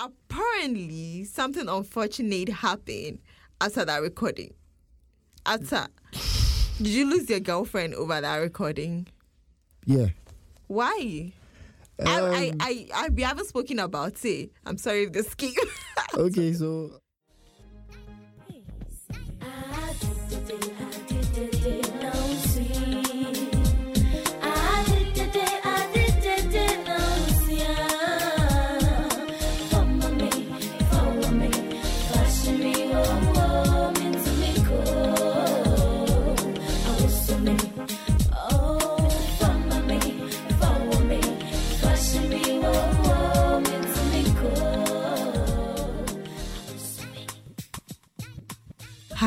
apparently something unfortunate happened after that recording. After, did you lose your girlfriend over that recording? Yeah. Why? I, I, Um, I, I, we haven't spoken about it. I'm sorry if this came. Okay, so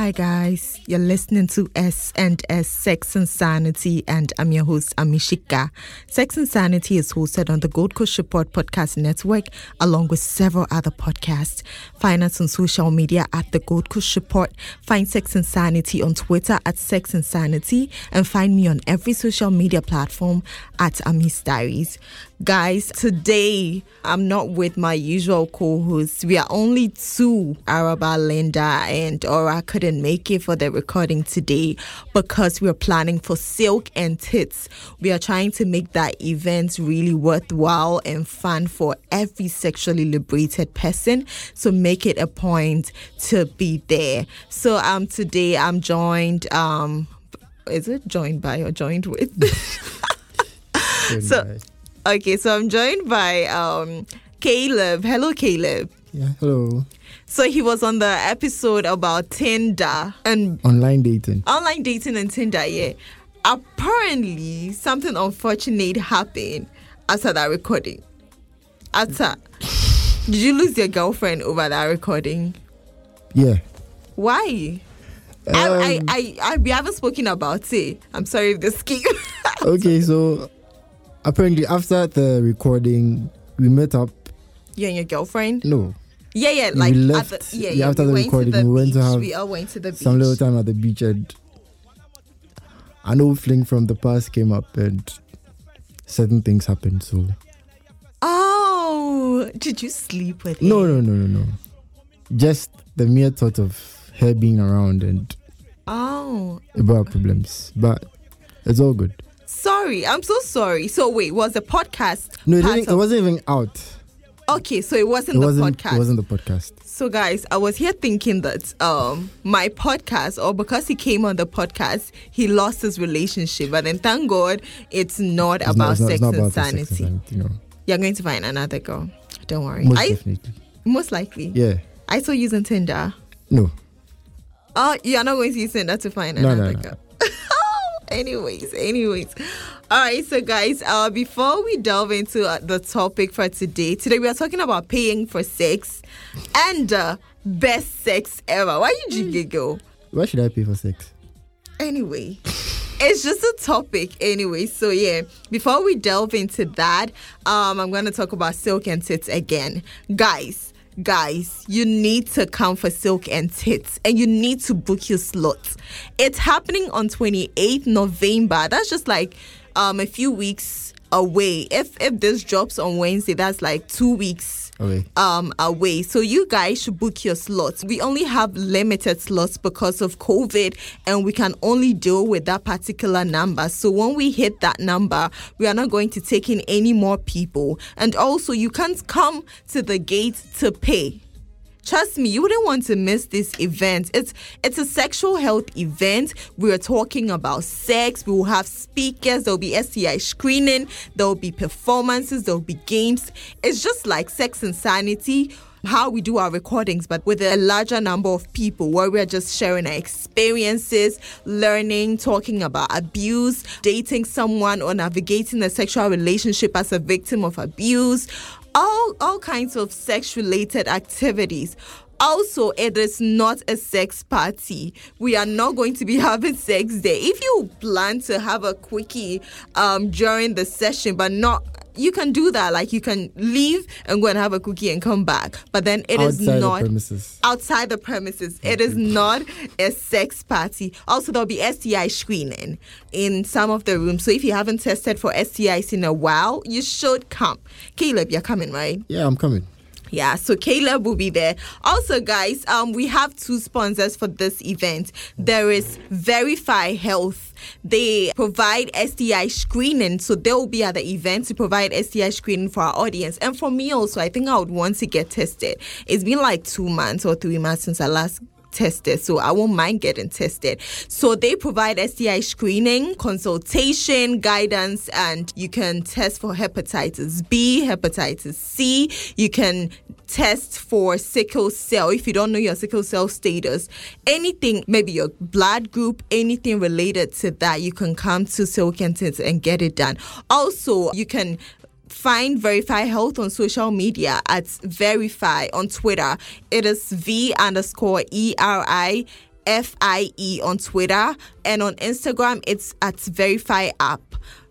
Hi guys, you're listening to S and S Sex and Sanity, and I'm your host Amishika. Sex and Sanity is hosted on the Gold Coast Report Podcast Network, along with several other podcasts. Find us on social media at the Gold Coast Report. Find Sex and Sanity on Twitter at Sex and Sanity, and find me on every social media platform at Amis Diaries. Guys, today I'm not with my usual co-hosts. We are only two, Araba, Linda, and Aura couldn't make it for the recording today because we are planning for Silk and Tits. We are trying to make that event really worthwhile and fun for every sexually liberated person. So make it a point to be there. So um today I'm joined um is it joined by or joined with? So-. Okay, so I'm joined by um Caleb. Hello, Caleb. yeah, hello. So he was on the episode about Tinder and Online dating. online dating and Tinder. Yeah, apparently something unfortunate happened after that recording. After, did you lose your girlfriend over that recording? Yeah. Why? I, I, Um, I, I, we haven't spoken about it. I'm sorry if this came. okay, so apparently after the recording, we met up. you and your girlfriend? No, Yeah, yeah, We like left- at the, yeah, yeah, after we the recording, the we went to have we all went to the beach. some little time at the beach, and an old fling from the past came up, and certain things happened. So Oh, did you sleep with no, him? no, no, no, no. Just the mere thought of her being around and Oh, about problems, but it's all good. Sorry. I'm so sorry. So wait, was the podcast? No, it, didn't, it wasn't even out. Okay, so it wasn't It the wasn't. podcast. It wasn't the podcast. So guys, I was here thinking that um my podcast, or because he came on the podcast, he lost his relationship. But then thank God, it's not It's about not, it's sex not and about sanity. sex and sanity. No, You're going to find another girl. Don't worry. most I definitely. most likely. Yeah. I saw using Tinder. No. Oh, you're not going to use Tinder to find no, another no. girl. Anyways, anyways. All right, so guys, uh, before we delve into uh, the topic for today, today we are talking about paying for sex and uh, best sex ever. Why did you giggle? Why should I pay for sex? Anyway, it's just a topic anyway. So yeah, before we delve into that, um, I'm gonna talk about silk and tits again, guys. Guys, you need to come for Silk and Tits and you need to book your slots. It's happening on 28th November. That's just like um a few weeks away. If if this drops on Wednesday, that's like two weeks Um away. So you guys should book your slots. We only have limited slots because of COVID and we can only deal with that particular number. So when we hit that number, we are not going to take in any more people. And also you can't come to the gate to pay. Trust me, you wouldn't want to miss this event. It's it's a sexual health event. We are talking about sex. We will have speakers. There will be STI screening. There will be performances. There will be games. It's just like Sex and Sanity. How we do our recordings, but with a larger number of people, where we are just sharing our experiences, learning, talking about abuse, dating someone, or navigating a sexual relationship as a victim of abuse, all all kinds of sex related activities also it is not a sex party we are not going to be having sex there if you plan to have a quickie um during the session but not you can do that like you can leave and go and have a cookie and come back but then it is Outside the not premises. outside the premises. It is not a sex party. Also, there'll be STI screening in some of the rooms. So if you haven't tested for STIs in a while, you should come. Caleb, you're coming, right? Yeah, I'm coming. Yeah, so Caleb will be there. Also, guys, um, we have two sponsors for this event. There is Verify Health. They provide STI screening, so they will be at the event to provide STI screening for our audience. And for me also, I think I would want to get tested. It's been like two months or three months since I last tested, so I won't mind getting tested. So they provide STI screening, consultation, guidance, and you can test for hepatitis B, hepatitis C. You can test for sickle cell if you don't know your sickle cell status. Anything, maybe your blood group, anything related to that, you can come to Silk and and get it done. Also, you can find Verify Health on social media at Verify on Twitter. It is V underscore E R I F I E on Twitter. And on Instagram, it's at Verify App.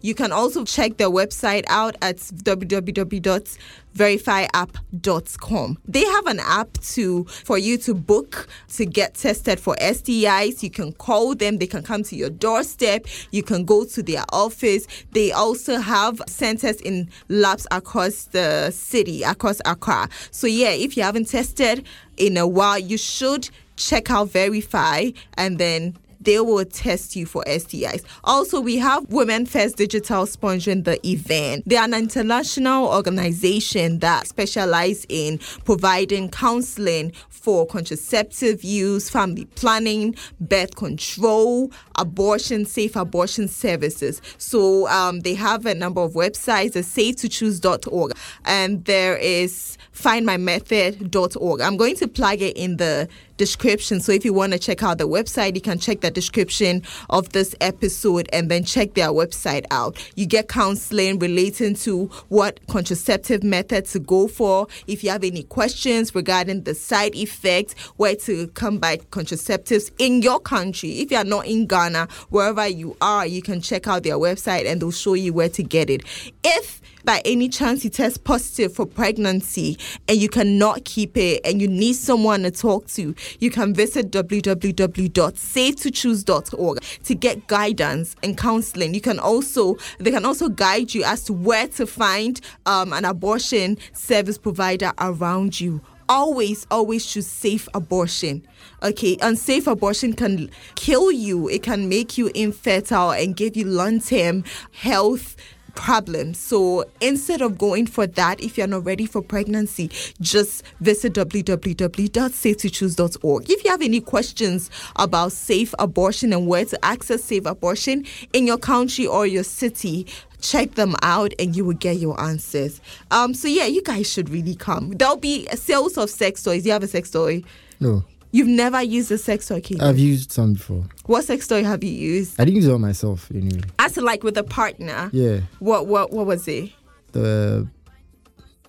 You can also check their website out at www.verifyapp.com. They have an app to for you to book to get tested for STIs. You can call them, they can come to your doorstep, you can go to their office. They also have centers in labs across the city, across Accra. So yeah, if you haven't tested in a while, you should check out Verify and then they will test you for STIs. Also, we have Women First Digital sponsoring the event. They are an international organization that specialize in providing counseling for contraceptive use, family planning, birth control, abortion, safe abortion services. So um, they have a number of websites, the safetochoose.org, and there is findmymethod.org. I'm going to plug it in the description. So if you want to check out the website, you can check the description of this episode and then check their website out. You get counseling relating to what contraceptive method to go for. If you have any questions regarding the side effects, where to come by contraceptives in your country. If you are not in Ghana, wherever you are, you can check out their website and they'll show you where to get it. If by any chance you test positive for pregnancy and you cannot keep it and you need someone to talk to, you can visit www.safetochoose.org to get guidance and counseling. You can also they can also guide you as to where to find um, an abortion service provider around you always, always choose safe abortion. Okay, unsafe abortion can kill you, it can make you infertile and give you long term health problems. So instead of going for that, if you're not ready for pregnancy, just visit www.safetochoose.org. If you have any questions about safe abortion and where to access safe abortion in your country or your city, check them out and you will get your answers. Um, so yeah, you guys should really come. There'll be sales of sex toys. You have a sex toy? No. You've never used a sex toy, Kate? I've used some before. What sex toy have you used? I didn't use it on myself anyway. As like with a partner? Yeah. What what what was it? The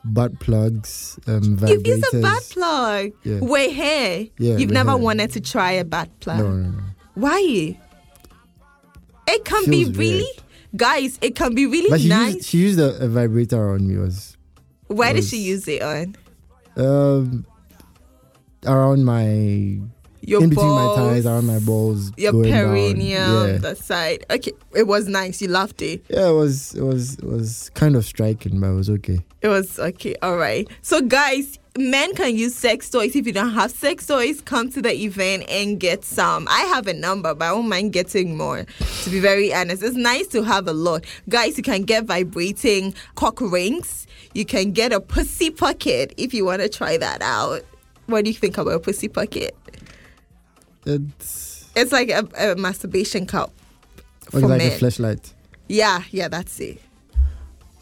butt plugs, um, You've used a butt plug. Yeah. Wait, hey. Yeah, You've never hair. wanted to try a butt plug. No, no, no. Why? It can be really, weird. guys. It can be really But she nice. used she used a, a vibrator on me. Was Where did she use it on? um around my Your in between balls, my thighs, around my balls, your perineum, Yeah. the side. Okay, it was nice. You loved it. yeah, it was it was it was kind of striking, but it was okay. It was okay. All right. So, guys, men can use sex toys. If you don't have sex toys, come to the event and get some. I have a number, but I don't mind getting more. To be very honest, it's nice to have a lot. Guys, you can get vibrating cock rings. You can get a pussy pocket if you want to try that out. What do you think about a pussy pocket? It's It's like a, a masturbation cup for like men. a flashlight. yeah, yeah, that's it.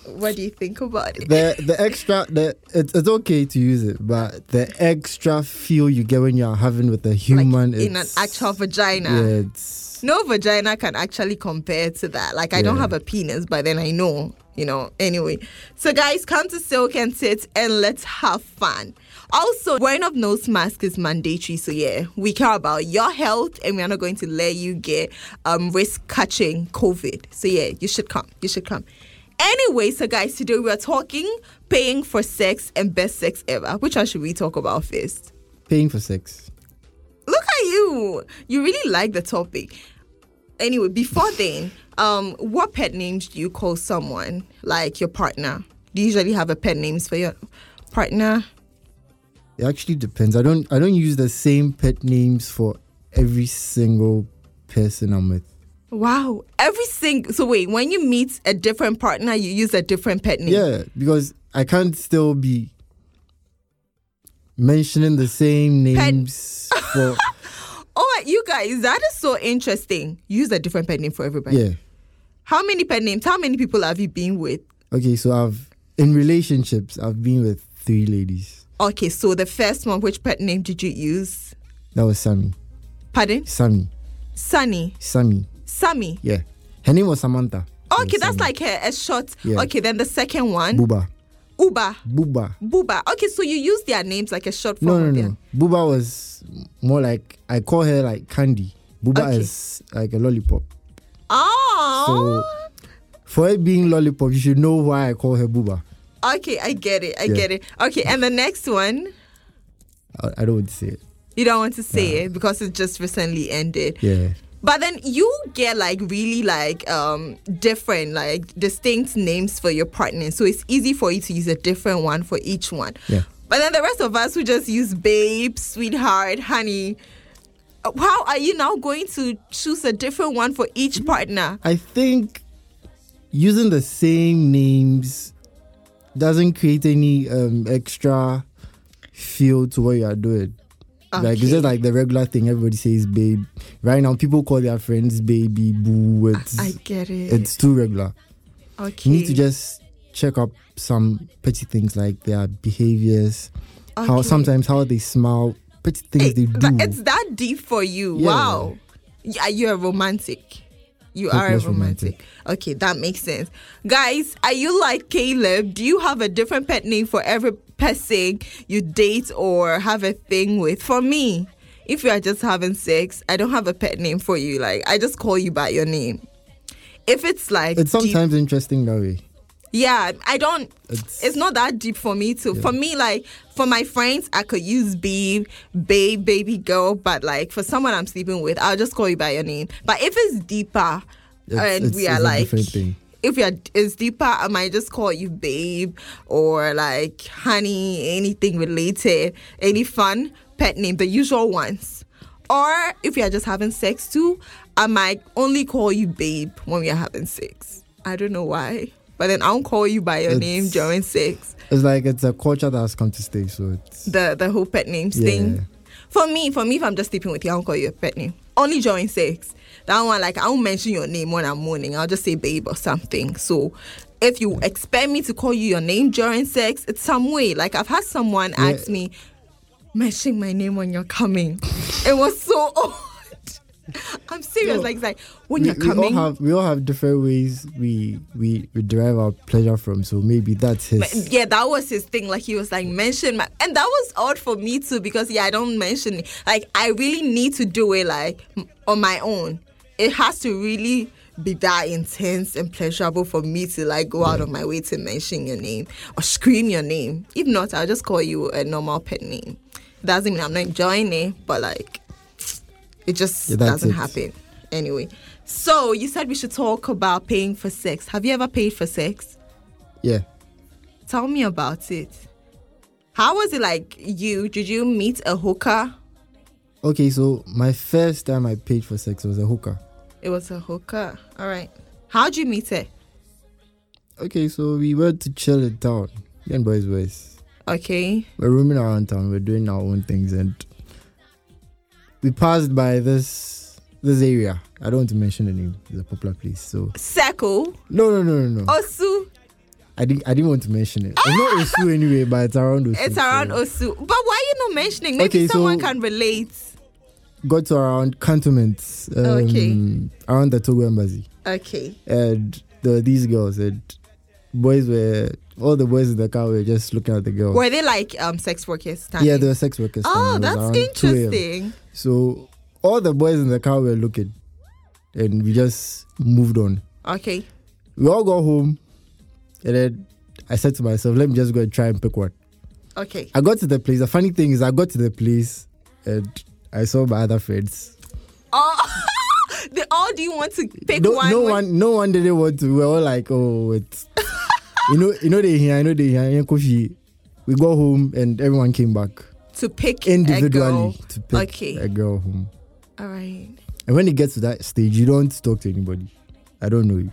What do you think about it? The the extra the it's, it's okay to use it, but the extra feel you get when you're having with a human like in an actual vagina. Yeah, no vagina can actually compare to that. Like I don't have a penis, but then I know, you know. Anyway, so guys, come to Silk and Tits and let's have fun. Also, wearing of nose mask is mandatory. So yeah, we care about your health, and we are not going to let you get um risk catching COVID. So yeah, you should come. You should come. Anyway, so guys, today we are talking paying for sex and best sex ever. Which one should we talk about first? paying for sex. Look at you. You really like the topic. Anyway, before then, um, what pet names do you call someone like your partner? Do you usually have a pet names for your partner? It actually depends. I don't I don't use the same pet names for every single person I'm with. Wow. Every single so wait, when you meet a different partner, you use a different pet name. Yeah, because I can't still be mentioning the same names for Oh you guys, that is so interesting. Use a different pet name for everybody. yeah. How many pet names? How many people have you been with? Okay, so I've in relationships I've been with three ladies. Okay, so the first one, which pet name did you use? That was Sammy. Pardon? Sammy. Sunny. Sammy. Sammy. Yeah. Her name was Samantha. Okay, that's like a, a short. Yeah. Okay, then the second one. Buba. Uba. Buba. Buba. Okay, so you use their names like a short form no, no. their- Buba was more like I call her like Candy. Buba Okay. is like a lollipop. Oh. So for it being lollipop, you should know why I call her Buba. Okay, I get it. I Yeah. get it. Okay, and the next one, I, I don't want to say it. you don't want to say it because it just recently ended. Yeah. But then you get like really like um different like distinct names for your partner, so it's easy for you to use a different one for each one. Yeah. But then the rest of us who just use babe, sweetheart, honey. How are you now going to choose a different one for each partner? I think using the same names doesn't create any um, extra feel to what you are doing. Like it's just like the regular thing. Everybody says babe. Right now, people call their friends baby, boo. It's I get it. it's too regular. okay. You need to just check up some petty things like their behaviors, how sometimes how they smile, petty things Hey, they do. It's that deep for you. Yeah. Wow. Yeah, you're a romantic. You are a Hopeless romantic. Okay, that makes sense. Guys, are you like Caleb? Do you have a different pet name for every person you date or have a thing with? For me, if you are just having sex, I don't have a pet name for you. Like I just call you by your name. If it's like it's sometimes interesting that way. Eh? Yeah, I don't. It's- It's, not that deep for me too. For me, like for my friends, I could use babe, babe, baby girl. But like for someone I'm sleeping with, I'll just call you by your name. But if it's deeper, It's- and it's- we are like, if we are it's deeper, I might just call you babe or like honey, anything related, any fun pet name, the usual ones. Or if we are just having sex too, I might only call you babe when we are having sex. I don't know why. But then I'll call you by your name It's- during sex. It's like it's a culture that has come to stay. So it's The the whole pet names Yeah. thing. For me, for me, if I'm just sleeping with you, I won't call you a pet name. Only during sex. That one, like I won't mention your name when I'm mourning. I'll just say babe or something. So if you expect me to call you your name during sex, it's some way. Like I've had someone Yeah. ask me, mention my name when you're coming. it was so odd. I'm serious. No. like it's like when we, you're we all coming. have we all have different ways we we we derive our pleasure from. So maybe that's his. yeah, that was his thing. Like he was like mention my, and that was odd for me too because yeah, I don't mention it. Like I really need to do it like on my own. It has to really be that intense and pleasurable for me to like go out of my way to mention your name or scream your name. If not, I'll just call you a normal pet name. Doesn't mean I'm not enjoying it, but like it just Yeah, doesn't it. happen. Anyway, so you said we should talk about paying for sex. Have you ever paid for sex? Yeah. Tell me about it. How was it like you? Did you meet a hooker? Okay, so my first time I paid for sex was a hooker. It was a hooker. All right. How'd you meet her? Okay, so we went to chill in town. Young boys boys. Okay. We're roaming around town, we're doing our own things and we passed by this this area. I don't want to mention the name, it's a popular place. So Seko. no no no no no. Osu. I didn't I didn't want to mention it. It's not Osu anyway, but it's around Osu. It's around so Osu. But why are you not mentioning? Maybe Okay, someone so- can relate. got to around cantonments. Um, Okay. around the Togo embassy. Okay. and there were these girls and boys were all the boys in the car were just looking at the girl. Were they like um sex workers? standing? yeah, they were sex workers. Oh, and it was that's around 2 interesting. So all the boys in the car were looking, and we just moved on. Okay. We all got home, and then I said to myself, "Let me just go and try and pick one." Okay. I got to the place. The funny thing is, I got to the place, and I saw my other friends. Oh, they all do you want to pick no, one? no when- one, no one didn't want to. We were all like, "Oh, it's you know, you know they here, I know they here." Kofi. We go home, and everyone came back. To pick a individually girl. to pick Okay. a girl home. All right. And when it gets to that stage, you don't talk to anybody. I don't know you.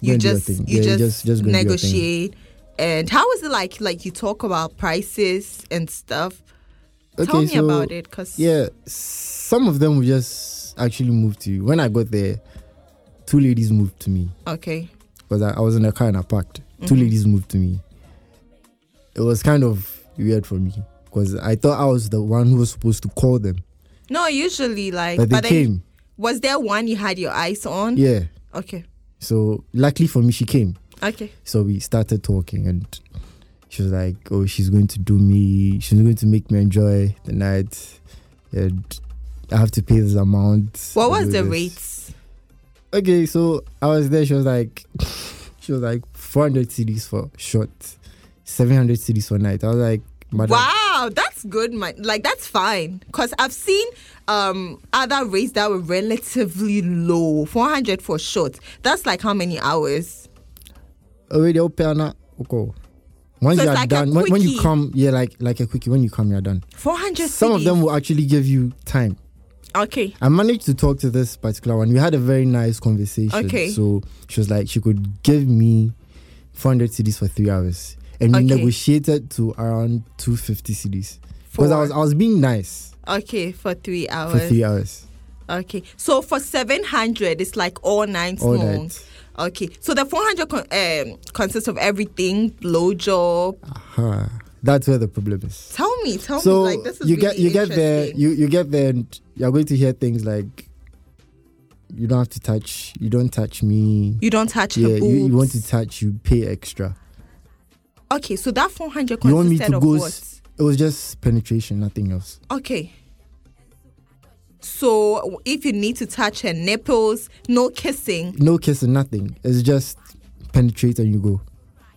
You and do your just you Yeah, just, just just and do your negotiate. And how is it like? Like you talk about prices and stuff. Tell me so, about it, cause Yeah, some of them will just actually move to you. When I got there, two ladies moved to me Okay. because I, I was in a car and I parked. Two Mhm. ladies moved to me. It was kind of weird for me because I thought I was the one who was supposed to call them, No, usually like. but they but then, came. was there one you had your eyes on? Yeah. Okay. So luckily for me, she came. Okay. So we started talking, and she was like, "Oh, she's going to do me. She's going to make me enjoy the night, and I have to pay this amount." What was the this." rates? Okay, so I was there. She was like, she was like 400 cedis for short, 700 cedis for night. I was like, Madam, Wow, that's good, man. Like that's fine. Cause I've seen um other rates that were relatively low. Four hundred for short. That's like how many hours? already open. Okay. Once So you are like done, when, when you come, yeah, like like a quickie. When you come, you're done. Four hundred. Some of them will actually give you time. Okay. I managed to talk to this particular one. We had a very nice conversation. Okay. So she was like, she could give me 400 cedis for three hours, and we Okay. negotiated to around 250 cedis because I was I was being nice Okay, for three hours. for three hours Okay, so for seven hundred, it's like all night all long. night. Okay, so the four hundred con- um, consists of everything, blow job. Aha. That's where the problem is. Tell me, tell so me, like this is you really get you get there you you get there and you're going to hear things like you don't have to touch you don't touch me You don't touch yeah you, you want to touch you pay extra Okay, so that four hundred you want me to of go s- it was just penetration nothing else Okay. So if you need to touch her nipples, no kissing. no kissing nothing it's just penetrate and you go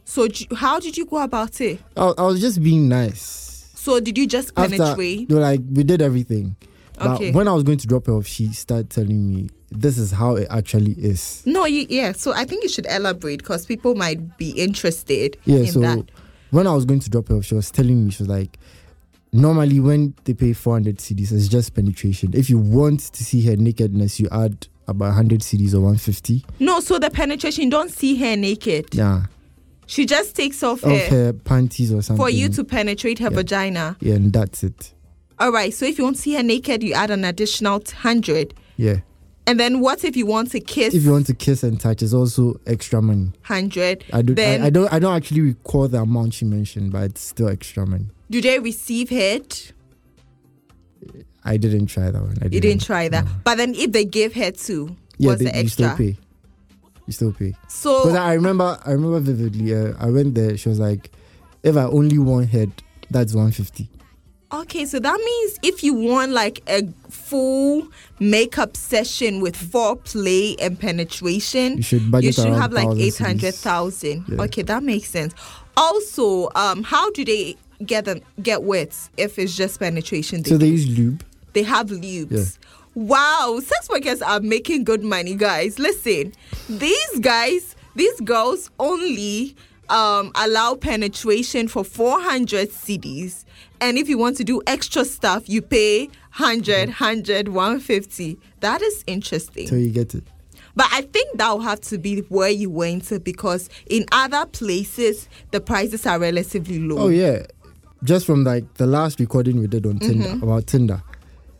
So how did you go about it? I, I was just being nice So did you just penetrate? were like we did everything but when I was going to drop her off she started telling me this is how it actually is No, you, yeah. So I think you should elaborate because people might be interested Yeah, in so that. when I was going to drop her off, she was telling me, she was like, normally when they pay 400 cedis, it's just penetration. If you want to see her nakedness, you add about 100 cedis or 150. No, so the penetration, you don't see her naked. Yeah. She just takes off Of her her panties or something. for you to penetrate her Yeah. vagina. Yeah, and that's it. All right. So if you want to see her naked, you add an additional hundred. Yeah. And then what if you want to kiss? If you want to kiss and touch, it's also extra money. hundred. I don't, Then I, I don't, I don't actually recall the amount she mentioned, but it's still extra money. do they receive head? I didn't try that one. I You didn't try that. no. But then if they give head too, Yeah, what's they, the you still pay. You still pay. So Because I remember, I remember vividly. Uh, I went there. She was like, "If I only want head, that's 150." Okay, so that means if you want like a full makeup session with foreplay and penetration, You should you should have like 1,000 eight hundred cedis. Yeah. Okay, that makes sense. Also, um, how do they get them get wet if it's just penetration? So they use lube. They have lubes. Yeah. Wow, sex workers are making good money, guys. Listen, these guys, these girls only um, allow penetration for 400 cedis. And if you want to do extra stuff, you pay 100, 100, 150. That is interesting. So you get it. But I think that will have to be where you went to because in other places, the prices are relatively low. Oh yeah, just from like the last recording we did on Tinder Mm-hmm. about Tinder.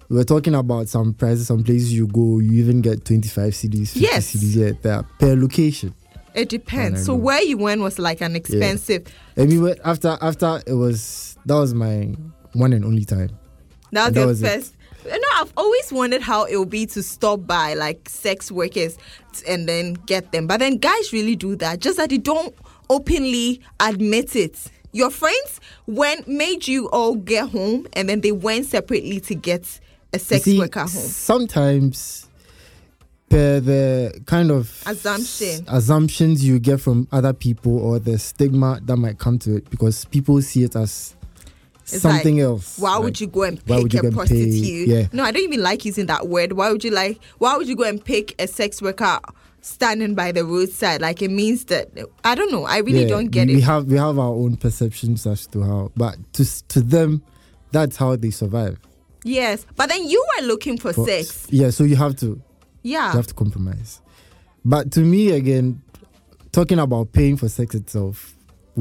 We were talking about some prices, some places you go, you even get 25 cedis, 50 Yes. cedis, yeah, they're per location. It depends. So know. where you went was like an expensive. I mean, wait, after after it was that was my one and only time. That was That your was it. first. You know, I've always wondered how it would be to stop by like sex workers and then get them. But then guys really do that, just that they don't openly admit it. Your friends went made you all get home and then they went separately to get a sex see, worker home. Sometimes per the kind of Assumption. assumptions you get from other people or the stigma that might come to it because people see it as It's something like, else. Why Like, would you go and pick a and pay- prostitute? yeah. No, I don't even like using that word. Why would you like? Why would you go and pick a sex worker standing by the roadside? Like it means that I don't know. I really yeah, don't get we, it. We have we have our own perceptions as to how, but to to them, that's how they survive. Yes, but then you were looking for, For- sex. Yeah, so you have to Yeah. you have to compromise. But to me, again, talking about paying for sex itself,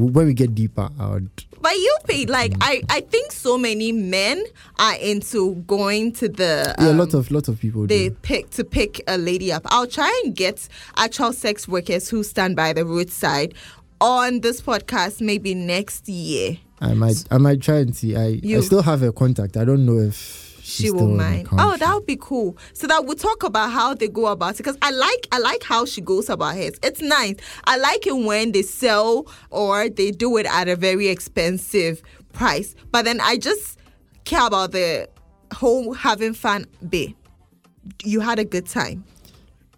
when we get deeper, I would But you paid like I I think so many men are into going to the yeah, um, lots of lots of people they do. pick to pick a lady up. I'll try and get actual sex workers who stand by the roadside on this podcast maybe next year. I might I might try and see. I, I still have a contact. I don't know if she will mind. Oh, that would be cool. So that we'll talk about how they go about it because I like I like how she goes about it. It's nice. I like it when they sell or they do it at a very expensive price. But then I just care about the whole having fun bit. You had a good time.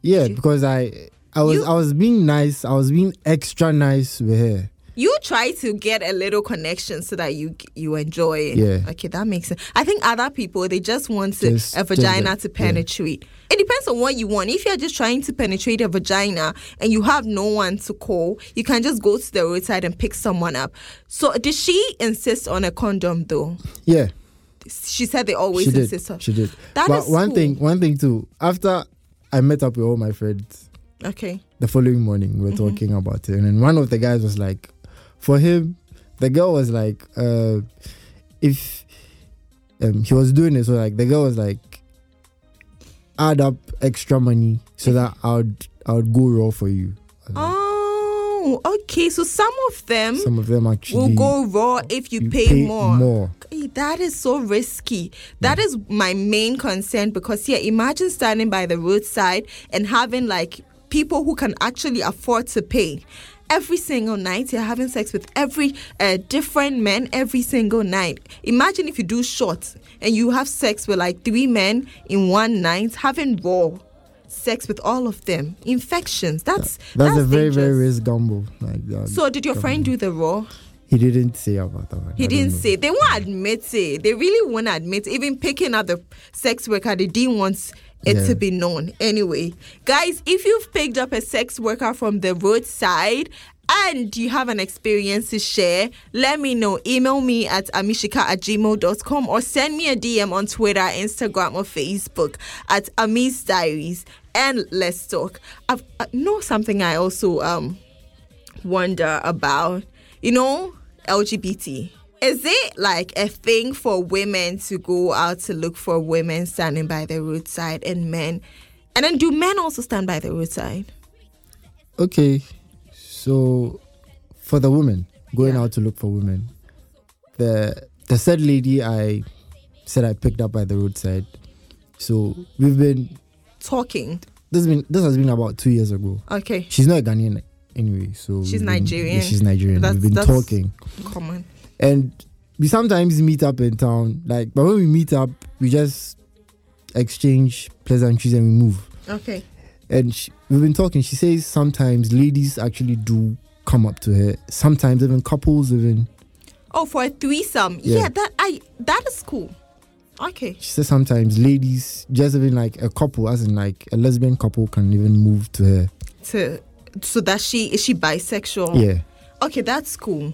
Yeah, because I I was You- I was being nice. I was being extra nice with her. You try to get a little connection so that you you enjoy it. Yeah. Okay, that makes sense. I think other people they just want to, Just- a vagina to yeah. penetrate. It depends on what you want. If you're just trying to penetrate a vagina and you have no one to call, you can just go to the roadside and pick someone up. So did she insist on a condom though? Yeah, She said they always she did. insist on. She did. That but one cool. thing, one thing too. After I met up with all my friends, Okay. the following morning we were Mm-hmm. talking about it and then one of the guys was like for him the girl was like uh if um he was doing it so like the girl was like add up extra money so that i would i would go raw for you Oh, okay. So some of them some of them actually will go raw if you, you pay, more. more That is so risky. That is my main concern because yeah, imagine standing by the roadside and having like people who can actually afford to pay. Every single night, you're having sex with every uh, different men every single night. Imagine if you do shots and you have sex with like three men in one night, having raw sex with all of them. Infections. That's that's, a very very risk gamble like that So did your friend do the raw? he didn't say about that. He I didn't say. They won't admit it. They really won't admit. it. Even picking up the sex worker, they didn't want it Yeah. to be known. Anyway, guys, if you've picked up a sex worker from the roadside and you have an experience to share, let me know. Email me at amishika at gmail.com or send me a DM on Twitter, Instagram, or Facebook at Amis Diaries. And let's talk. I've, I know something I also um wonder about. You know, LGBT. Is it like a thing for women to go out to look for women standing by the roadside and men? And then do men also stand by the roadside? Okay, so for the women going Yeah. out to look for women, the the said lady I said I picked up by the roadside. So we've been Talking. this has been this has been about two years ago. Okay. She's not a Ghanaian anyway, so She's we've been- Nigerian. yeah, she's Nigerian. That's- we've been talking, Common. And we sometimes meet up in town. Like, but when we meet up, we just exchange pleasantries and we move. Okay. and she, we've been talking. She says sometimes ladies actually do come up to her. Sometimes even couples even. Oh, for a threesome. Yeah, Yeah. that I that is cool. Okay. She says sometimes ladies, just even like a couple, as in like a lesbian couple, can even move to her. To so that she is she bisexual? Yeah. Okay, that's cool.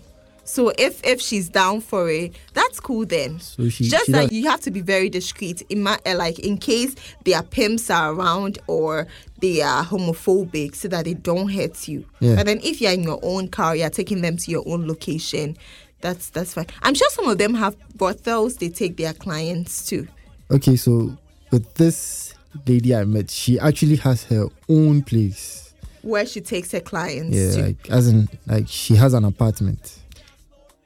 So if if she's down for it, that's cool then. So she Just she that does- you have to be very discreet. In my, uh, like in case their pimps are around or they are homophobic, so that they don't hurt you. Yeah. But then if you're in your own car, you're taking them to your own location. That's that's fine. I'm sure some of them have brothels. They take their clients to. okay. So with this lady I met, she actually has her own place. Where she takes her clients Yeah, to. like as in like she has an apartment.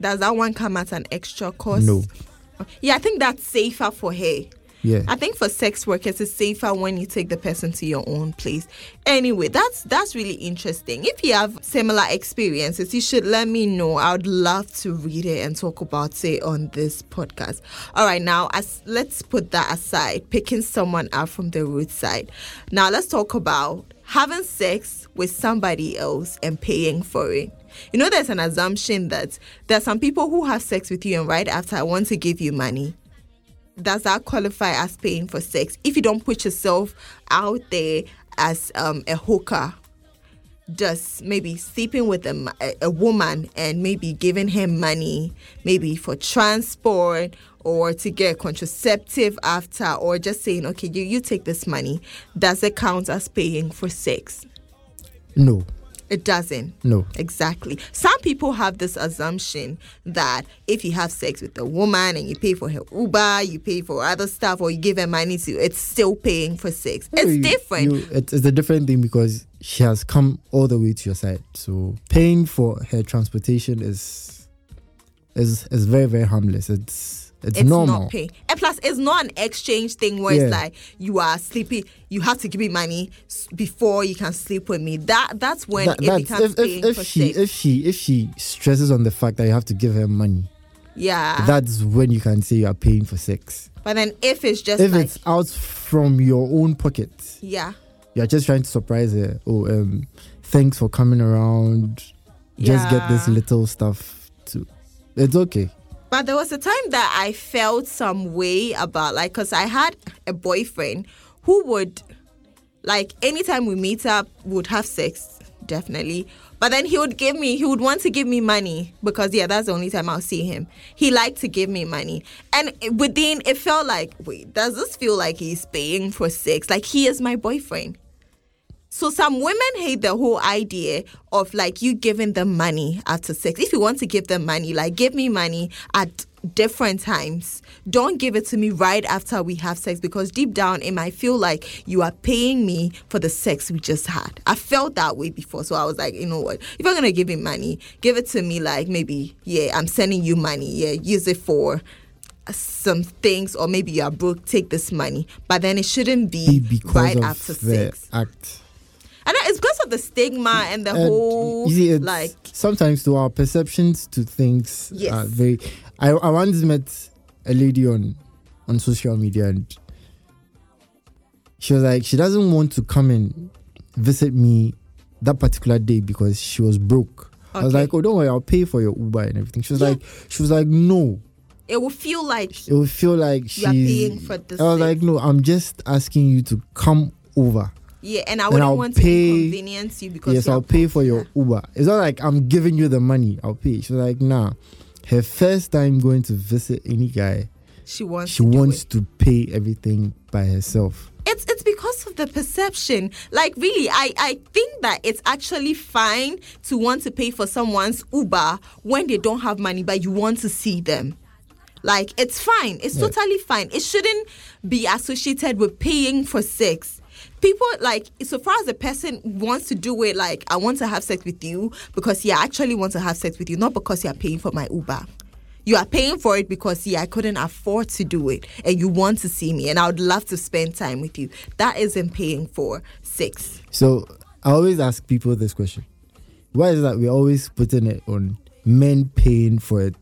Does that one come at an extra cost? No. Yeah, I think that's safer for her. Yeah. I think for sex workers, it's safer when you take the person to your own place. Anyway, that's that's really interesting. If you have similar experiences, you should let me know. I would love to read it and talk about it on this podcast. All right, now as let's put that aside, picking someone up from the roadside. Now let's talk about having sex with somebody else and paying for it. You know, there's an assumption that there are some people who have sex with you and right after I want to give you money. Does that qualify as paying for sex? If you don't put yourself out there as um, a hooker just maybe sleeping with a woman and maybe giving him money, maybe for transport or to get contraceptive after, or just saying, okay, you, you take this money, does it count as paying for sex? No, It doesn't. no. Exactly. Some people have this assumption that if you have sex with a woman and you pay for her Uber, you pay for other stuff, or you give her money to, it's still paying for sex. No, It's you- different. you- it's, it's a different thing because she has come all the way to your side. So paying for her transportation is is is very very harmless. It's it's, it's normal. not pay. And plus, it's not an exchange thing where Yeah. it's like you are sleepy, you have to give me money before you can sleep with me. That that's when That- it that's- becomes if, paying if, if for she sex. if she if she stresses on the fact that you have to give her money, yeah. that's when you can say you are paying for sex. but then if it's just if like it's out from your own pocket, yeah, you're just trying to surprise her. Oh, um, thanks for coming around. Just get this little stuff to. It's okay. But there was a time that I felt some way about like, cause I had a boyfriend who would, like, anytime we meet up, would have sex, definitely. But then he would give me, he would want to give me money because yeah, that's the only time I'll see him. He liked to give me money, and within it felt like, wait, does this feel like he's paying for sex? Like he is my boyfriend. So some women hate the whole idea of like you giving them money after sex. If you want to give them money, like give me money at different times. Don't give it to me right after we have sex because deep down it might feel like you are paying me for the sex we just had. I felt that way before. So I was like, you know what? If you're gonna give me money, give it to me like maybe, yeah, I'm sending you money. Yeah, use it for some things or maybe you're broke, take this money. But then it shouldn't Be be because right after sex. act. And it's because of the stigma and the And whole see, like sometimes to our perceptions to things Yes. are very. I, I once met a lady on on social media and she was like she doesn't want to come and visit me that particular day because she was broke. I was like, oh, don't worry, I'll pay for your Uber and everything. She was Yeah. like, she was like, no, it will feel like it will feel like she's. Paying for this I was thing. like, no, I'm just asking you to come over. Yeah, and I wouldn't I'll want to pay- inconvenience you because yes, I'll pay for your. Uber. It's not like I'm giving you the money. I'll pay. She's like, nah. Her first time going to visit any guy, She wants. she to wants to pay everything by herself. It's it's because of the perception. Like really, I I think that it's actually fine to want to pay for someone's Uber when they don't have money, but you want to see them. Like it's fine. It's Yeah. totally fine. It shouldn't be associated with paying for sex. People like so far as the person wants to do it, like I want to have sex with you because yeah, I actually want to have sex with you, not because you are paying for my Uber. You are paying for it because yeah, I couldn't afford to do it, and you want to see me, and I would love to spend time with you. That isn't paying for sex. So I always ask people this question: Why is that we're always putting it on men paying for it?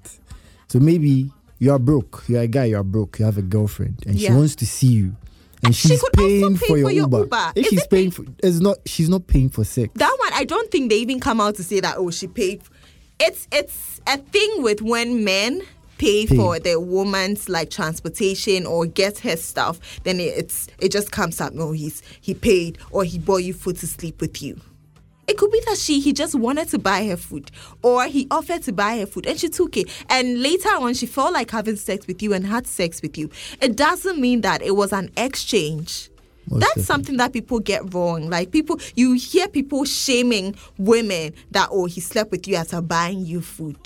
So maybe you are broke. You're a guy. You are broke. You have a girlfriend, and she wants to see you, and She she's could also paying pay for your for your Uber. Uber. If Is she's paying for, it's not. She's not paying for sex. That one, I don't think they even come out to say that. Oh, she paid. It's it's a thing with when men pay, Pay. for their woman's like transportation or get her stuff. Then it, it's it just comes up. No, he's he paid or he bought you food to sleep with you. It could be that she he just wanted to buy her food, or he offered to buy her food and she took it. And later on, she felt like having sex with you and had sex with you. It doesn't mean that it was an exchange. Most That's definitely. something that people get wrong. Like people, you hear people shaming women that oh he slept with you after buying you food.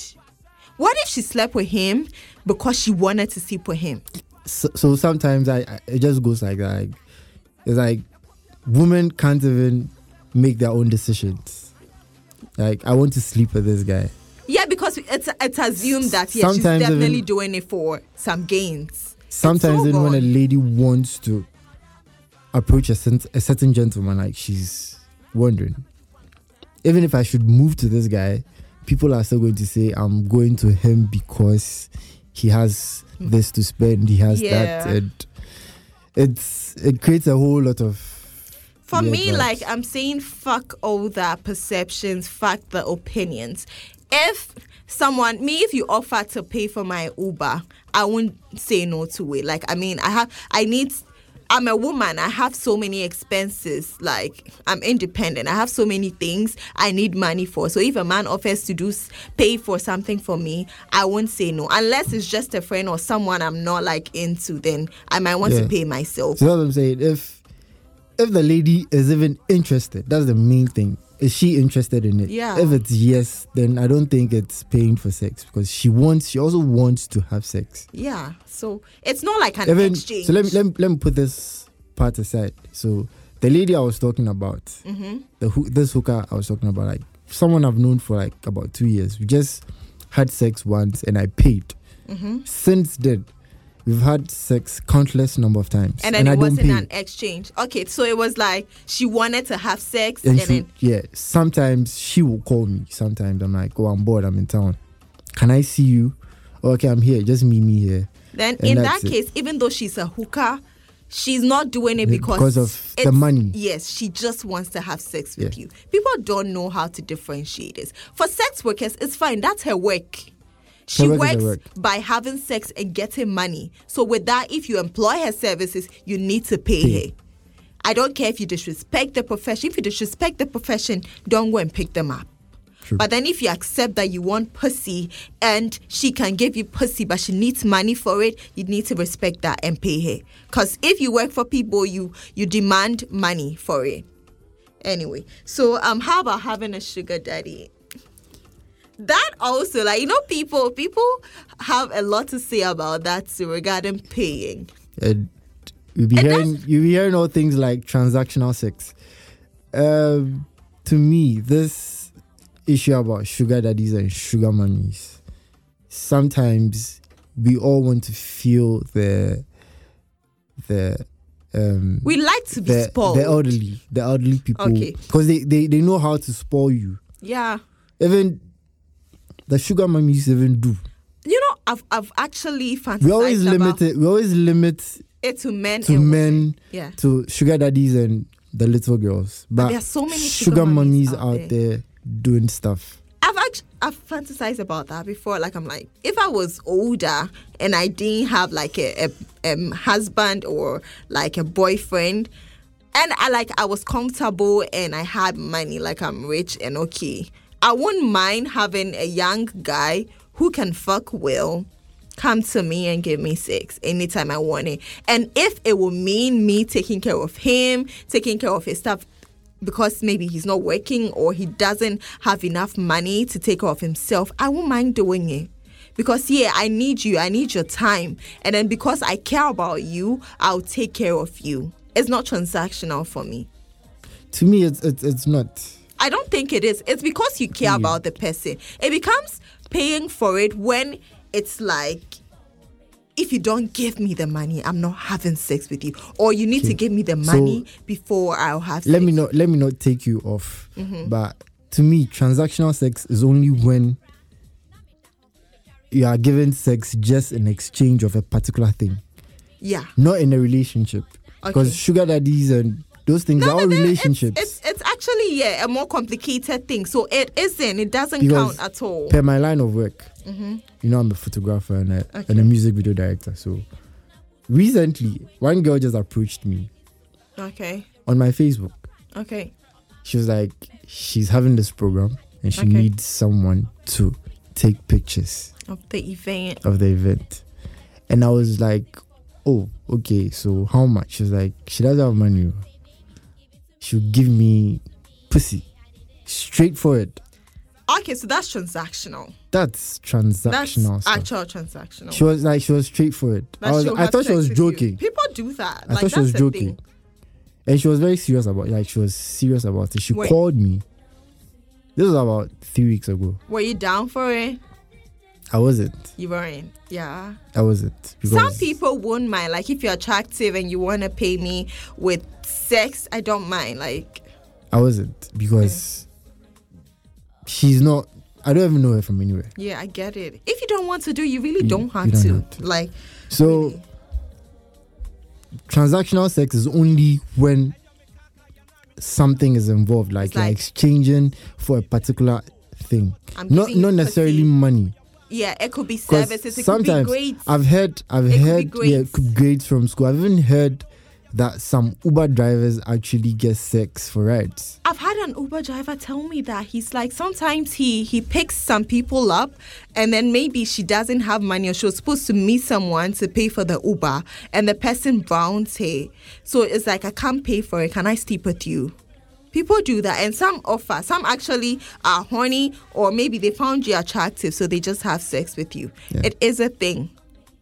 What if she slept with him because she wanted to sleep with him? so, so sometimes I, I it just goes like that. Like, it's like women can't even make their own decisions. Like I want to sleep with this guy. Yeah, because it's it's assumed that yeah, she's definitely even- doing it for some gains. Sometimes so even when a lady wants to approach a, a certain gentleman, like she's wondering, even if I should move to this guy, people are still going to say I'm going to him because he has this to spend, he has that, and it's it creates a whole lot of. For me, like I'm saying, fuck all the perceptions, fuck the opinions. If someone, me, if you offer to pay for my Uber, I won't say no to it. Like I mean, I have, I need I'm a woman. I have so many expenses. Like I'm independent. I have so many things I need money for. So if a man offers to do pay for something for me, I won't say no. Unless it's just a friend or someone I'm not like into, then I might want Yeah. to pay myself. So that's what I'm saying. If if the lady is even interested, that's the main thing. Is she interested in it? Yeah. If it's yes, then I don't think it's paying for sex because she wants. She also wants to have sex. Yeah. So it's not like an Even exchange. so, let me, let me let me put this part aside. So the lady I was talking about, mm-hmm. the this hooker I was talking about, like someone I've known for like about two years. We just had sex once, and I paid. Mm-hmm. Since then, we've had sex countless number of times, And then I it don't wasn't an exchange. Okay, so it was like she wanted to have sex and and, she, then yeah, sometimes she will call me. Sometimes I'm like, oh, I'm bored. I'm in town. Can I see you? Oh, okay, I'm here. Just meet me here. Then And in that that's it. case, even though she's a hooker, she's not doing it because, because of the money. Yes, she just wants to have sex with Yeah. you. People don't know how to differentiate this. For sex workers, it's fine. That's her work. She works work. by having sex and getting money. So with that, if you employ her services, you need to pay, Pay. her. I don't care if you disrespect the profession. If you disrespect the profession, don't go and pick them up. True. But then if you accept that you want pussy and she can give you pussy but she needs money for it, you need to respect that and pay her. Cause if you work for people, you you demand money for it. Anyway, so um how about having a sugar daddy? That also like you know people people have a lot to say about that too, regarding paying. And you'll be And hearing you'll be hearing all things like transactional sex. Um, to me, this issue about sugar daddies and sugar mummies, sometimes we all want to feel the the um We like to be the, spoiled. the elderly, the elderly people, Okay. because they, they they know how to spoil you. yeah. Even the sugar mummies even do. You know, I've I've actually fantasized We always about limit it. We always limit it to men to men, Yeah. to sugar daddies and the little girls. But, there are so many sugar, sugar mummies out out there. doing stuff. I've actually I've fantasized about that before. Like I'm like, if I was older and I didn't have like a, a um, husband or like a boyfriend, and I like I was comfortable and I had money, like I'm rich and okay, I wouldn't mind having a young guy who can fuck well come to me and give me sex anytime I want it. And if it will mean me taking care of him, taking care of his stuff, because maybe he's not working or he doesn't have enough money to take care of himself, I won't mind doing it. Because yeah, I need you, I need your time. And then because I care about you, I'll take care of you. It's not transactional for me. To me, it's it's, it's not. I don't think it is. It's because you care Yeah. about the person. It becomes paying for it when it's like if you don't give me the money, I'm not having sex with you. Or you need to give me the So, money before I'll have Let sex. me not let me not take you off. Mm-hmm. But to me, transactional sex is only when you are given sex just in exchange of a particular thing, Yeah. not in a relationship. Because Okay. sugar daddies and those things are all no, it's- relationships. It's, it's actually yeah a more complicated thing. So it isn't. It doesn't Because count at all. per my line of work, you know, I'm a photographer and a, and a Mm-hmm. Music video director. So recently, one girl just approached me Okay. on my Facebook. Okay. She was like, she's having this program and she Okay. needs someone to take pictures Of the event. of the event. And I was like, oh, okay, so how much? She's like, she doesn't have money. She'll give me pussy. Straightforward. Okay, so that's transactional. That's That's transactional stuff. actual transactional. She was like, she was straightforward. That I, was, I thought she was with you. joking. People do that. I like thought she was joking. thing. And she was very serious about like she was serious about it. She Wait. called me. This was about three weeks ago. Were you down for it? I wasn't. You weren't. Yeah. I wasn't. Some people won't mind. Like if you're attractive and you want to pay me with sex, I don't mind. Like I wasn't because she's not. I don't even know her from anywhere. yeah, I get it. If you don't want to do, you really You- don't have you don't to. have to. Like So really. transactional sex is only when something is involved, like, like- exchanging for a particular thing, I'm not not necessarily pussy. money. Yeah, it could be services. It could be sometimes grades. I've heard, I've It heard, yeah, grades. c- grades from school. I've even heard that some Uber drivers actually get sex for rides. I've had an Uber driver tell me that he's like sometimes he he picks some people up and then maybe she doesn't have money or she was supposed to meet someone to pay for the Uber and the person browns her. So it's like I can't pay for it. Can I sleep with you? People do that and some offer. Some actually are horny or maybe they found you attractive so they just have sex with you. Yeah. It is a thing.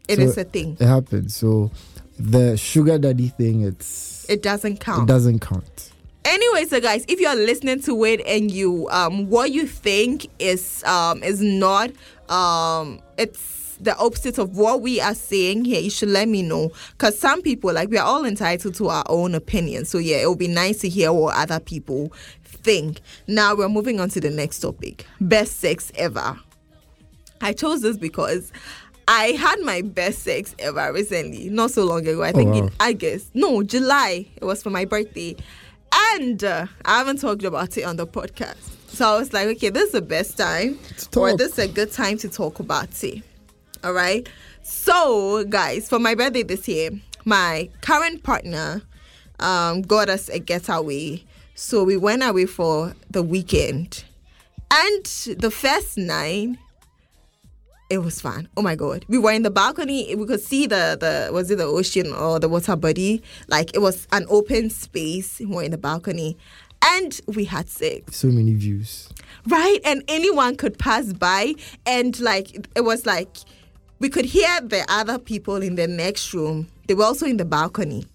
It So is a thing. It happens. So the sugar daddy thing, it's It doesn't count. it doesn't count. Anyway, so guys, if you're listening to it and you um what you think is um is not um it's the opposite of what we are saying here, you should let me know. Cause some people like we are all entitled to our own opinion. So yeah, it would be nice to hear what other people think. Now we're moving on to the next topic. Best sex ever. I chose this because I had my best sex ever recently, not so long ago. I think wow. in August, no, July. It was for my birthday, and uh, I haven't talked about it on the podcast. So I was like, okay, this is the best time, or this is a good time to talk about it. All right. So, guys, for my birthday this year, my current partner um, got us a getaway. So we went away for the weekend, and the first night it was fun. Oh my god. We were in the balcony. We could see the the was it the ocean or the water body? Like it was an open space. We were in the balcony. And we had sex. So many views. Right? And anyone could pass by and like it was like we could hear the other people in the next room. They were also in the balcony.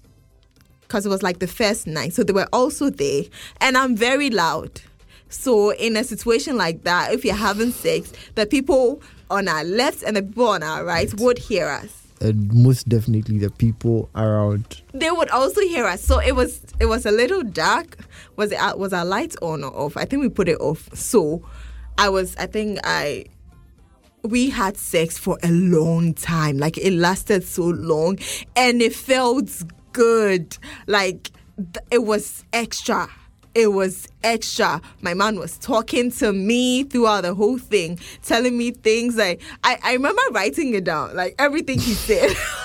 Because it was like the first night. So they were also there. And I'm very loud. So in a situation like that, if you're having sex, the people on our left and the people on our right would hear us. And most definitely the people around. They would also hear us. So it was it was a little dark. Was it uh, was our lights on or off? I think we put it off. So I was I think I we had sex for a long time. Like it lasted so long and it felt good. Like th- it was extra. It was extra. My man was talking to me throughout the whole thing, telling me things like I, I remember writing it down, like everything he said.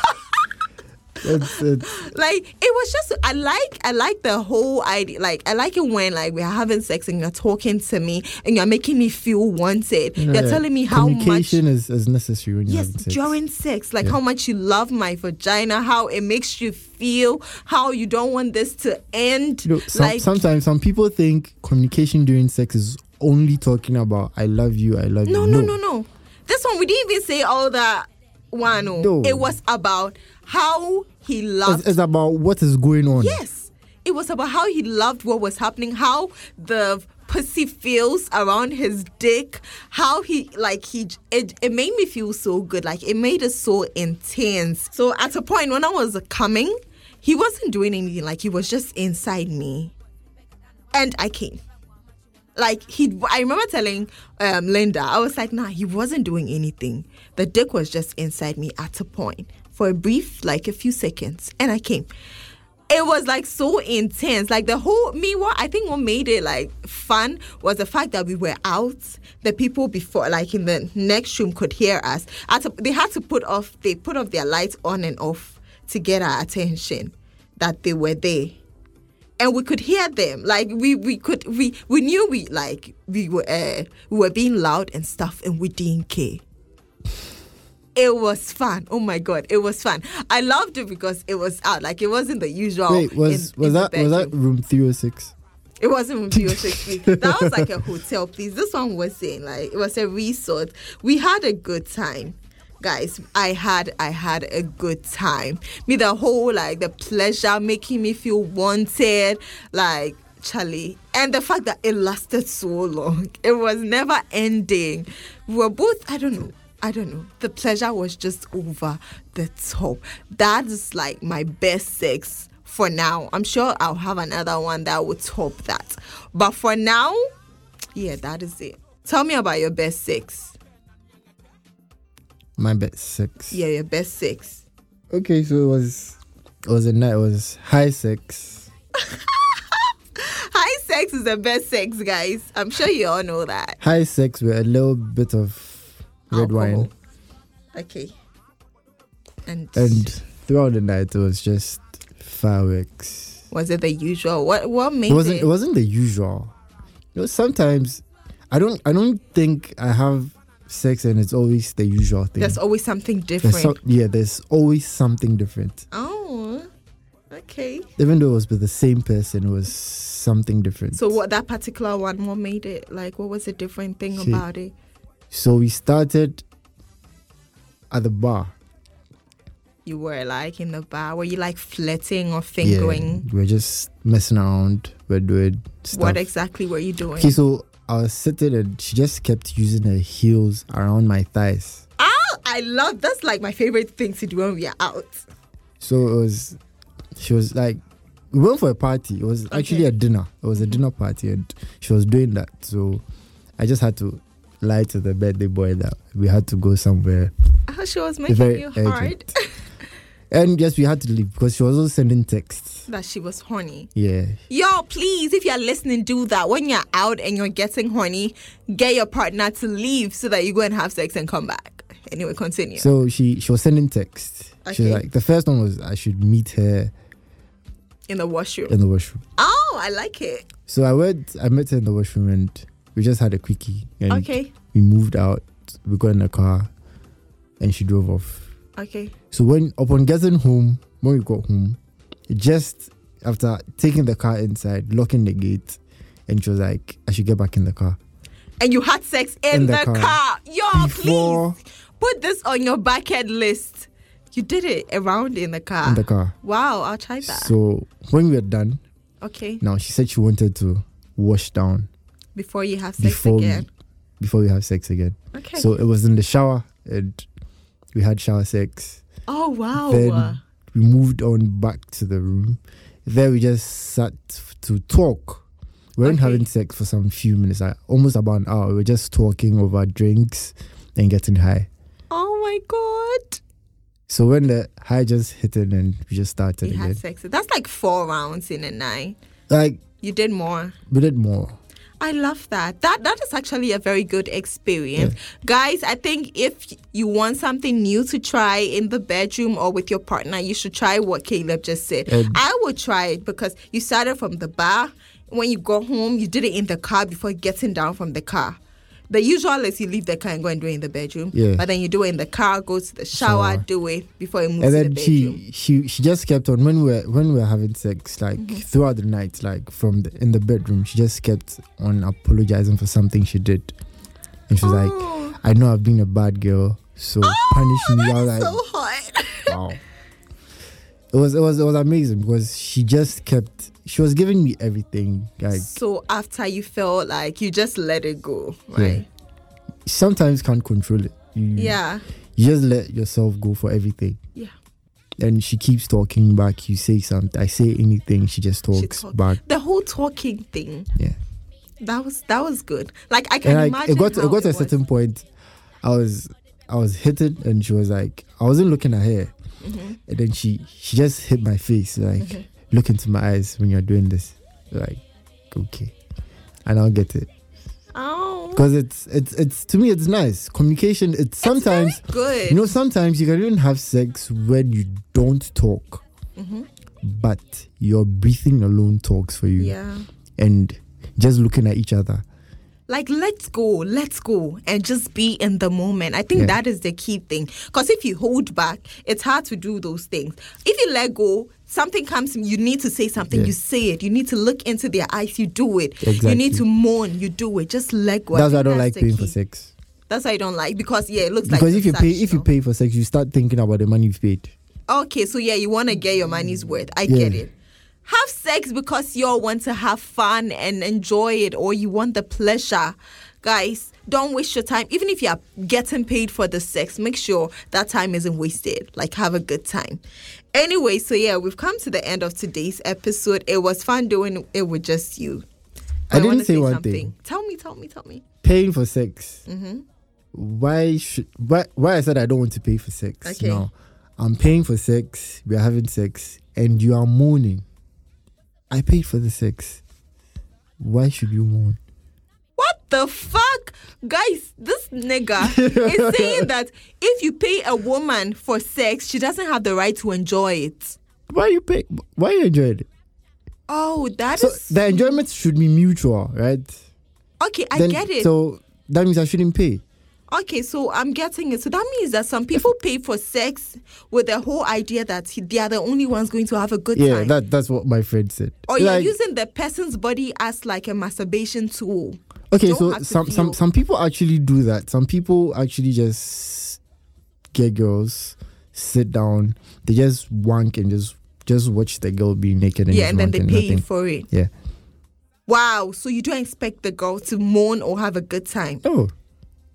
It's, it's, like it was just I like I like the whole idea like I like it when like we're having sex and you're talking to me and you're making me feel wanted. you know, yeah, telling me how much communication is, is necessary when you're Yes, having sex. during sex, like Yeah. how much you love my vagina, how it makes you feel, how you don't want this to end. You know, some, like sometimes some people think communication during sex is only talking about "I love you, I love no, you." no, no, no. No. This one we didn't even say all that. one. Oh. No. it was about how he loved It's, it's about what is going on. Yes. It was about how he loved what was happening, how the pussy feels around his dick, how he like he it, it made me feel so good. Like it made it so intense. So at a point when I was coming, he wasn't doing anything, like he was just inside me. And I came. Like he I remember telling um, Linda, I was like, nah, he wasn't doing anything. The dick was just inside me at a point for a brief, like a few seconds, and I came. It was like so intense. Like the whole me what I think what made it like fun was the fact that we were out. The people before like in the next room could hear us. They had to put off they put off their lights on and off to get our attention that they were there and we could hear them like we we could we we knew we like we were uh, we were being loud and stuff and we didn't care it was fun oh my god it was fun i loved it because it was out like it wasn't the usual Wait, was in- was in that was that room three oh six? It wasn't from PO60. that was like a hotel, please. This one was saying like it was a resort. We had a good time. Guys, I had I had a good time. Me the whole like the pleasure making me feel wanted, like Charlie. And the fact that it lasted so long. It was never ending. We were both I don't know. I don't know. The pleasure was just over the top. That is like my best sex for now. I'm sure I'll have another one that will top that. But for now, yeah, that is it. Tell me about your best sex. My best sex. Yeah, your best sex. Okay, so it was it was a night. It was high sex. High sex is the best sex, guys. I'm sure you all know that. High sex with a little bit of red Alcohol. wine, oh, oh. Okay. And, and throughout the night it was just fireworks. Was it the usual? What what made It wasn't. It wasn't the usual. You know, sometimes I don't. I don't think I have sex and it's always the usual thing. There's always something There's different. yeah, there's always something different. oh, okay. Even though it was with the same person, it was something different. So what that particular one? What made it like? What was the different thing See, about it? So we started at the bar. You were like in the bar. Were you like flirting or fingering? Yeah, we we're just messing around. We're doing stuff. What exactly were you doing? Okay, so I was sitting and she just kept using her heels around my thighs. Oh, I love that's like my favorite thing to do when we are out. So it was, she was like, we went for a party. It was actually a dinner. It was a dinner party and she was doing that. So I just had to lie to the birthday boy that we had to go somewhere. Oh, she was making Very you hard. urgent. And yes, we had to leave because she was also sending texts. that she was horny. Yeah. Yo, please, if you're listening, do that. When you're out and you're getting horny, get your partner to leave so that you go and have sex and come back. Anyway, continue. So she she was sending texts. She was like, the first one was I should meet her in the washroom. in the washroom. Oh, I like it. So I went, I met her in the washroom and we just had a quickie. And Okay. we moved out. We got in the car and she drove off. Okay. So when upon getting home, when we got home, just after taking the car inside, locking the gate, and she was like, I should get back in the car. And you had sex in, In the, the car. car. Yo, Before- please put this on your bucket list. You did it around in the car. In the car. Wow, I'll try that. So when we were done, okay. now she said she wanted to wash down Before you have sex before again. we, before we have sex again. Okay. So it was in the shower and we had shower sex. oh wow. Then we moved on back to the room. There we just sat to talk. We weren't Okay. having sex for some few minutes, like almost about an hour. We were just talking over drinks and getting high. oh my god. So when the high just hit it and we just started You again. had sex. That's like four rounds in a night. Like You did more. we did more. I love that. That that is actually a very good experience. Guys, I think if you want something new to try in the bedroom or with your partner, you should try what Caleb just said. And- I would try it because you started from the bar. When you go home, you did it in the car before getting down from the car. The usual is you leave the car and go and do it in the bedroom. Yeah. But then you do it in the car, go to the shower, Shower. do it before you move and to then the bedroom. she she she just kept on when we were when we were having sex like Mm-hmm. throughout the night like from the, in the bedroom she just kept on apologizing for something she did and she's was like Oh. i know i've been a bad girl so punish me i was like so hot. wow it was it was it was amazing because she just kept she was giving me everything like so after you felt like you just let it go, yeah right? sometimes can't control it you, Yeah. you just let yourself go for everything Yeah. and she keeps talking back you say something i say anything she just She talks talk- back The whole talking thing. yeah That was that was good. Like I can and imagine it got it got to a was. certain point i was i was hitting and she was like i wasn't looking at her Mhm. And then she she just hit my face like Mhm. look into my eyes when you're doing this like okay and i'll get it Oh, because it's it's it's to me it's nice communication it's sometimes it's good. you know sometimes you can even have sex when you don't talk Mhm. but your breathing alone talks for you Yeah. and just looking at each other Like let's go, let's go, and just be in the moment. I think Yeah. that is the key thing. Because if you hold back, it's hard to do those things. If you let go, something comes. You need to say something. Yeah. You say it. You need to look into their eyes. You do it. You need to moan. You do it. Just let go. that's why i don't like paying for sex That's why I don't like because yeah, it looks like because if you pay if you pay for sex you start thinking about the money you've paid Okay, so yeah, you want to get your money's worth. I Yeah. get it. Have sex because you all want to have fun and enjoy it, or you want the pleasure. Guys, don't waste your time. Even if you're getting paid for the sex, make sure that time isn't wasted. Like, have a good time. Anyway, so yeah, we've come to the end of today's episode. It was fun doing it with just you. I didn't wanna say one thing. Tell me, tell me, tell me. paying for sex hmm why should why why i said i don't want to pay for sex Okay. now i'm paying for sex we're having sex and you are moaning i paid for the sex why should you moan What the fuck? Guys, this nigga is saying that if you pay a woman for sex, she doesn't have the right to enjoy it. why you pay? Why you enjoy it? Oh, that So is the enjoyment should be mutual, right? okay. I Then- get it. So that means I shouldn't pay. Okay, so I'm getting it. So that means that some people pay for sex with the whole idea that they are the only ones going to have a good Yeah, time. Yeah, that that's what my friend said. or you're Like, using the person's body as like a masturbation tool. okay, so to some some feel- some people actually do that. Some people actually just get girls, sit down, they just wank and just just watch the girl be naked and yeah, and then they and pay nothing. for it. Yeah. Wow, so you don't expect the girl to moan or have a good time. No.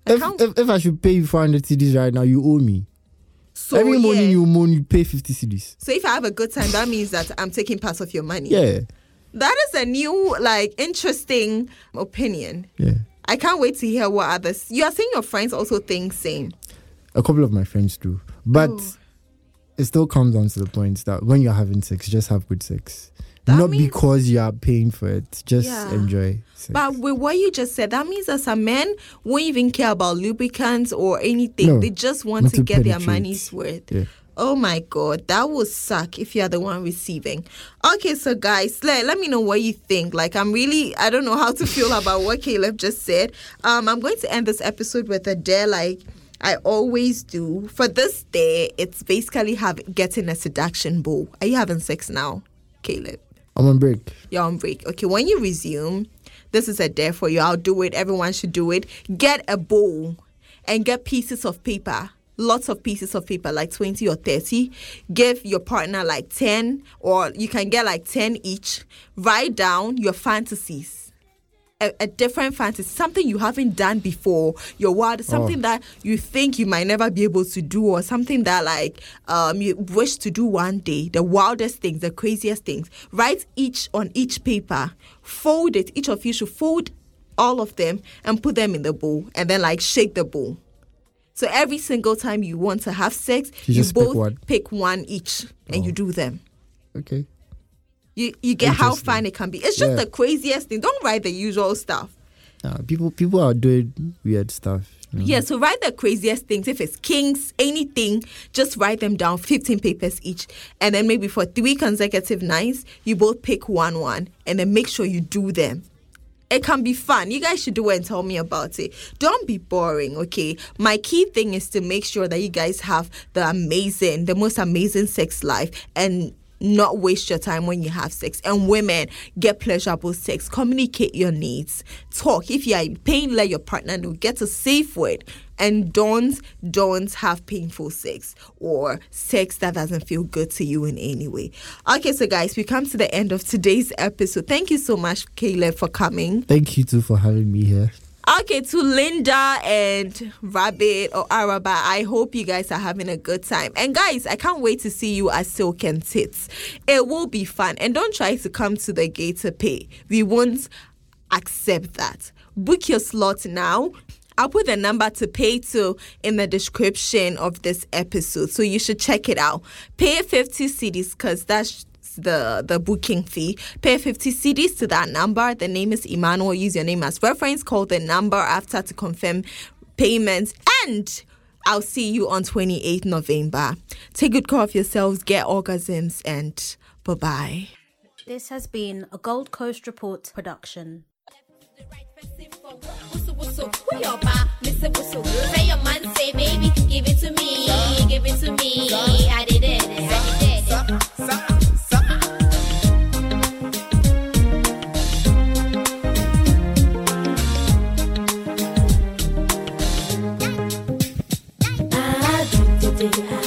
If, if, if I should pay you 400 cedis right now, you owe me. So Every yeah. morning you moan, you pay 50 cedis. So if I have a good time, that means that I'm taking part of your money. Yeah. That is a new, like, interesting opinion. Yeah. I can't wait to hear what others. You are saying your friends also think same. A couple of my friends do. But Oh. it still comes down to the point that when you're having sex, just have good sex. That Not means- because you are paying for it. Just Yeah. enjoy sex. But with what you just said, that means that some men won't even care about lubricants or anything. No, they just want to to get their money's worth. Yeah. Oh my god, that would suck if you're the one receiving. Okay, so guys, let, let me know what you think. Like, I'm really, I don't know how to feel about what Caleb just said. Um, I'm going to end this episode with a dare, like I always do. For this day, it's basically have getting a seduction bowl. Are you having sex now, Caleb? I'm on break. You're on break. Okay, when you resume, this is a dare for you. I'll do it. Everyone should do it. Get a bowl and get pieces of paper. Lots of pieces of paper, like 20 or 30. Give your partner like 10, or you can get like 10 each. Write down your fantasies. A, a different fantasy, something you haven't done before, your wild, something that you think you might never be able to do, or something that like um you wish to do one day. The wildest things, the craziest things. Write each on each paper, fold it. Each of you should fold all of them and put them in the bowl, and then like shake the bowl. So every single time you want to have sex, You you, just pick both one. pick one each, and you do them. Okay. You you get how fun it can be. It's just Yeah. the craziest thing. Don't write the usual stuff. Nah, people people are doing weird stuff. know. Yeah, so write the craziest things. If it's kings, anything, just write them down, 15 papers each. And then maybe for three consecutive nights, you both pick one one and then make sure you do them. It can be fun. You guys should do it and tell me about it. Don't be boring, okay? My key thing is to make sure that you guys have the amazing, the most amazing sex life and not waste your time when you have sex. And women, get pleasurable sex. Communicate your needs. Talk. If you are in pain, let your partner know. Get a safe word. And don't, don't have painful sex or sex that doesn't feel good to you in any way. Okay, so guys, we come to the end of today's episode. Thank you so much, Caleb, for coming. Thank you too for having me here. Okay, to Linda and Rabbit or Araba, I hope you guys are having a good time. And guys, I can't wait to see you at Silk and Tits. It will be fun. And don't try to come to the gate to pay. We won't accept that. Book your slot now. I'll put the number to pay to in the description of this episode. So you should check it out. Pay 50 cedis because that's the the booking fee. Pay 50 cedis to that number. The name is Emmanuel. Use your name as reference. Call the number after to confirm payments. And I'll see you on 28th November. Take good care of yourselves. Get orgasms and bye bye. This has been a Gold Coast Report production. Whistle, whistle, who your ba? Mr. Whistle. Say your man, say baby, give it to me, give it to me. I did it. day.